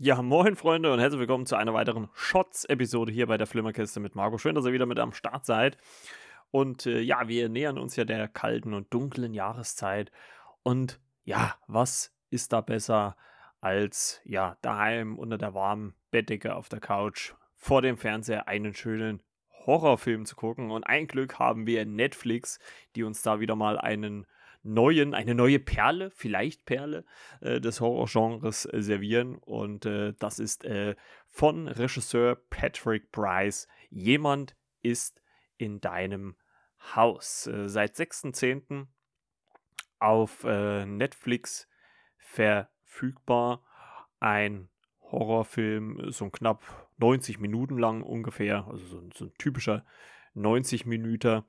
Ja, moin Freunde und herzlich willkommen zu einer weiteren Shots-Episode hier bei der Flimmerkiste mit Marco. Schön, dass ihr wieder mit am Start seid. Und äh, ja, wir nähern uns ja der kalten und dunklen Jahreszeit. Und ja, was ist da besser als ja daheim unter der warmen Bettdecke auf der Couch vor dem Fernseher einen schönen Horrorfilm zu gucken? Und ein Glück haben wir Netflix, die uns da wieder mal einen neuen, eine neue Perle, vielleicht Perle äh, des Horrorgenres äh, servieren. Und äh, das ist äh, von Regisseur Patrick Bryce. Jemand ist in deinem Haus. Äh, seit 6.10. auf äh, Netflix verfügbar. Ein Horrorfilm, so knapp 90 Minuten lang ungefähr, also so, so ein typischer 90 Minuten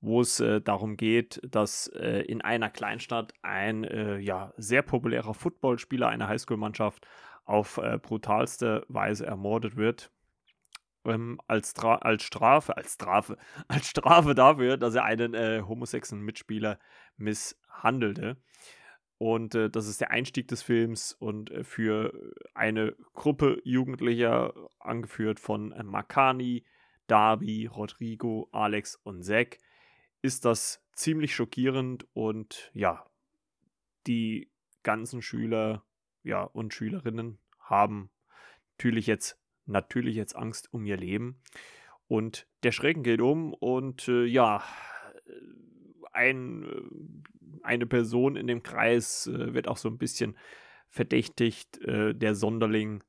wo es äh, darum geht, dass äh, in einer Kleinstadt ein äh, ja, sehr populärer Footballspieler einer Highschool-Mannschaft auf äh, brutalste Weise ermordet wird. Ähm, als, als Strafe, als Strafe, als Strafe dafür, dass er einen äh, homosexuellen Mitspieler misshandelte. Und äh, das ist der Einstieg des Films und für eine Gruppe Jugendlicher, angeführt von Makani, Darby, Rodrigo, Alex und Zack, ist das ziemlich schockierend und ja, die ganzen Schüler ja, und Schülerinnen haben natürlich jetzt, natürlich jetzt Angst um ihr Leben. Und der Schrecken geht um und äh, ja, ein, äh, eine Person in dem Kreis äh, wird auch so ein bisschen verdächtigt, äh, der Sonderling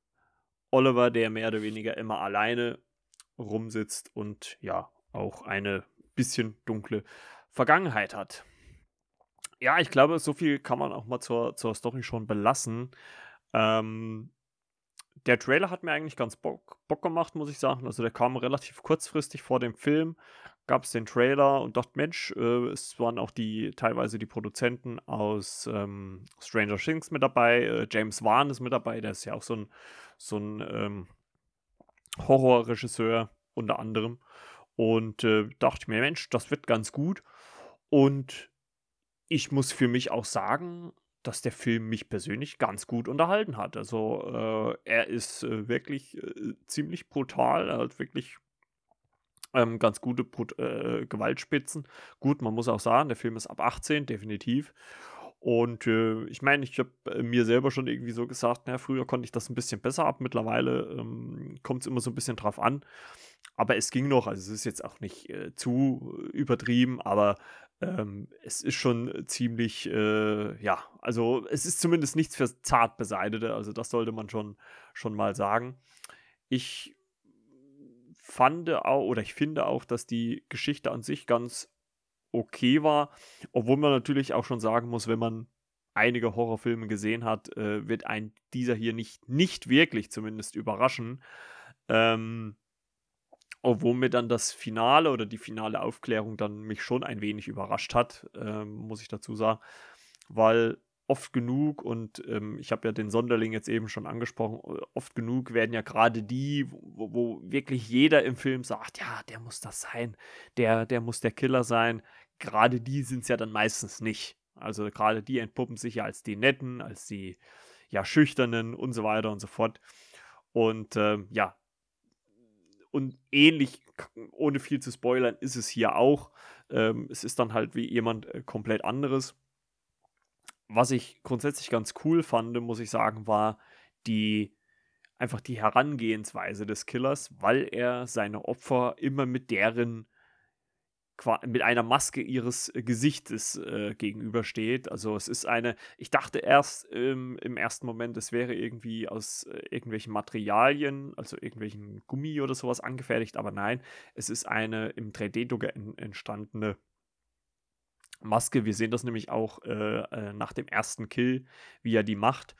Oliver, der mehr oder weniger immer alleine rumsitzt und ja, auch eine bisschen dunkle Vergangenheit hat. Ja, ich glaube, so viel kann man auch mal zur, zur Story schon belassen. Ähm, der Trailer hat mir eigentlich ganz Bock, Bock gemacht, muss ich sagen. Also der kam relativ kurzfristig vor dem Film, gab es den Trailer und dachte, Mensch, äh, es waren auch die teilweise die Produzenten aus ähm, Stranger Things mit dabei. Äh, James Wan ist mit dabei, der ist ja auch so ein, so ein ähm, Horrorregisseur unter anderem. Und äh, dachte mir, Mensch, das wird ganz gut. Und ich muss für mich auch sagen, dass der Film mich persönlich ganz gut unterhalten hat. Also äh, er ist äh, wirklich äh, ziemlich brutal, er hat wirklich ähm, ganz gute Brut äh, Gewaltspitzen. Gut, man muss auch sagen, der Film ist ab 18, definitiv. Und äh, ich meine, ich habe äh, mir selber schon irgendwie so gesagt, na, früher konnte ich das ein bisschen besser ab, mittlerweile ähm, kommt es immer so ein bisschen drauf an. Aber es ging noch, also es ist jetzt auch nicht äh, zu übertrieben, aber ähm, es ist schon ziemlich, äh, ja, also es ist zumindest nichts für zart beseitete, also das sollte man schon, schon mal sagen. Ich fand auch, oder ich finde auch, dass die Geschichte an sich ganz okay war. Obwohl man natürlich auch schon sagen muss, wenn man einige Horrorfilme gesehen hat, äh, wird ein dieser hier nicht, nicht wirklich zumindest überraschen. Ähm, obwohl mir dann das Finale oder die finale Aufklärung dann mich schon ein wenig überrascht hat, ähm, muss ich dazu sagen. Weil oft genug, und ähm, ich habe ja den Sonderling jetzt eben schon angesprochen, oft genug werden ja gerade die, wo, wo, wirklich jeder im Film sagt, ja, der muss das sein, der, der muss der Killer sein. Gerade die sind es ja dann meistens nicht. Also gerade die entpuppen sich ja als die Netten, als die ja Schüchternen und so weiter und so fort. Und ähm, ja, und ähnlich, ohne viel zu spoilern, ist es hier auch. Ähm, es ist dann halt wie jemand äh, komplett anderes was ich grundsätzlich ganz cool fand, muss ich sagen, war die einfach die Herangehensweise des Killers, weil er seine Opfer immer mit deren mit einer Maske ihres äh, Gesichtes äh, gegenübersteht. Also es ist eine, ich dachte erst ähm, im ersten Moment, es wäre irgendwie aus äh, irgendwelchen Materialien, also irgendwelchen Gummi oder sowas angefertigt, aber nein, es ist eine im 3D-Drucker entstandene Maske. Wir sehen das nämlich auch äh, äh, nach dem ersten Kill, wie er die macht.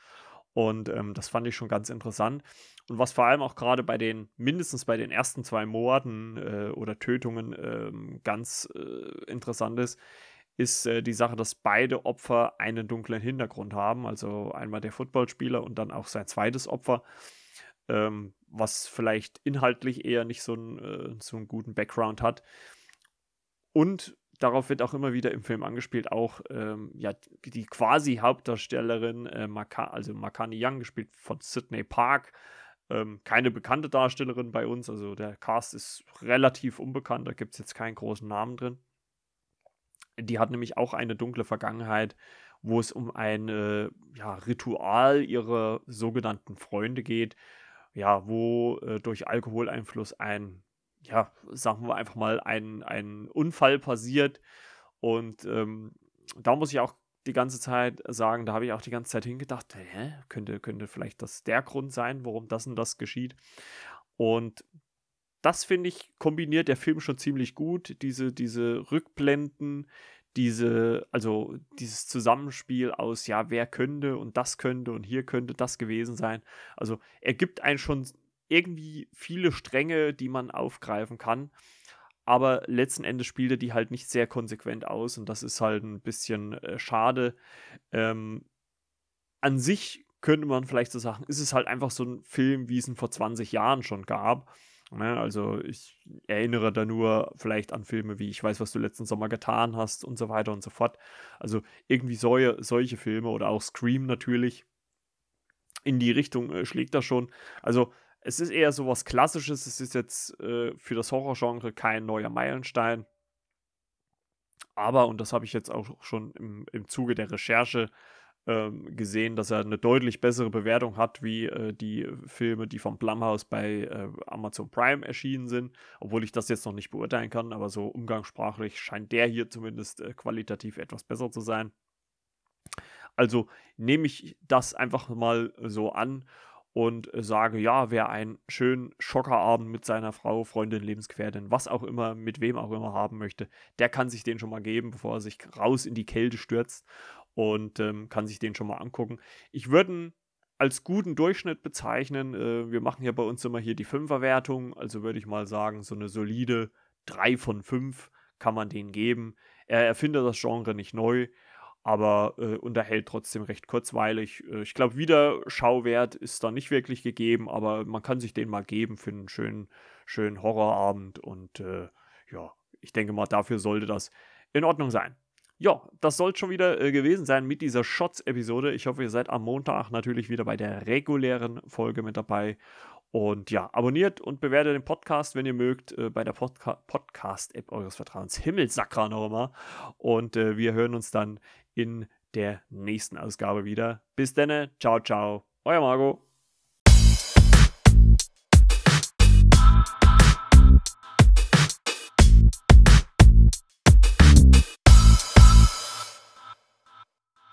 Und ähm, das fand ich schon ganz interessant. Und was vor allem auch gerade bei den, mindestens bei den ersten zwei Morden äh, oder Tötungen ähm, ganz äh, interessant ist, ist äh, die Sache, dass beide Opfer einen dunklen Hintergrund haben. Also einmal der Footballspieler und dann auch sein zweites Opfer. Ähm, was vielleicht inhaltlich eher nicht so, ein, äh, so einen guten Background hat. Und darauf wird auch immer wieder im Film angespielt, auch ähm, ja, die quasi Hauptdarstellerin, äh, Maka also Makani Young, gespielt von Sidney Park. Ähm, keine bekannte Darstellerin bei uns, also der Cast ist relativ unbekannt, da gibt es jetzt keinen großen Namen drin. Die hat nämlich auch eine dunkle Vergangenheit, wo es um ein äh, ja, Ritual ihrer sogenannten Freunde geht, ja, wo äh, durch Alkoholeinfluss ein ja, sagen wir einfach mal, ein, ein Unfall passiert. Und ähm, da muss ich auch die ganze Zeit sagen, da habe ich auch die ganze Zeit hingedacht, hä, könnte, könnte vielleicht das der Grund sein, warum das und das geschieht. Und das finde ich, kombiniert der Film schon ziemlich gut. Diese, diese Rückblenden, diese, also dieses Zusammenspiel aus, ja, wer könnte und das könnte und hier könnte das gewesen sein. Also er gibt einen schon irgendwie viele Stränge, die man aufgreifen kann. Aber letzten Endes spielt er die halt nicht sehr konsequent aus und das ist halt ein bisschen äh, schade. Ähm, an sich könnte man vielleicht so sagen, ist es halt einfach so ein Film, wie es ihn vor 20 Jahren schon gab. Ne? also ich erinnere da nur vielleicht an Filme wie Ich weiß, was du letzten Sommer getan hast und so weiter und so fort. Also irgendwie solche, solche Filme oder auch Scream natürlich. In die Richtung äh, schlägt er schon. Also es ist eher so was Klassisches. Es ist jetzt äh, für das Horrorgenre kein neuer Meilenstein. Aber, und das habe ich jetzt auch schon im, im Zuge der Recherche ähm, gesehen, dass er eine deutlich bessere Bewertung hat wie äh, die Filme, die vom Blumhouse bei äh, Amazon Prime erschienen sind. Obwohl ich das jetzt noch nicht beurteilen kann, aber so umgangssprachlich scheint der hier zumindest äh, qualitativ etwas besser zu sein. Also nehme ich das einfach mal so an und sage, ja, wer einen schönen Schockerabend mit seiner Frau, Freundin, Lebensgefährtin, was auch immer, mit wem auch immer haben möchte, der kann sich den schon mal geben, bevor er sich raus in die Kälte stürzt und ähm, kann sich den schon mal angucken. Ich würde ihn als guten Durchschnitt bezeichnen. Äh, wir machen ja bei uns immer hier die Fünferwertung, also würde ich mal sagen, so eine solide 3 von 5 kann man den geben. Er erfindet das Genre nicht neu, aber äh, unterhält trotzdem recht kurzweilig. Äh, ich glaube, Wiederschauwert ist da nicht wirklich gegeben, aber man kann sich den mal geben für einen schönen, schönen Horrorabend und äh, ja, ich denke mal, dafür sollte das in Ordnung sein. Ja, das soll schon wieder äh, gewesen sein mit dieser Shots-Episode. Ich hoffe, ihr seid am Montag natürlich wieder bei der regulären Folge mit dabei. Und ja, abonniert und bewertet den Podcast, wenn ihr mögt, äh, bei der Podca Podcast-App eures Vertrauens. Himmelsakra nochmal. Und äh, wir hören uns dann in der nächsten Ausgabe wieder. Bis dann, ciao, ciao, euer Margot.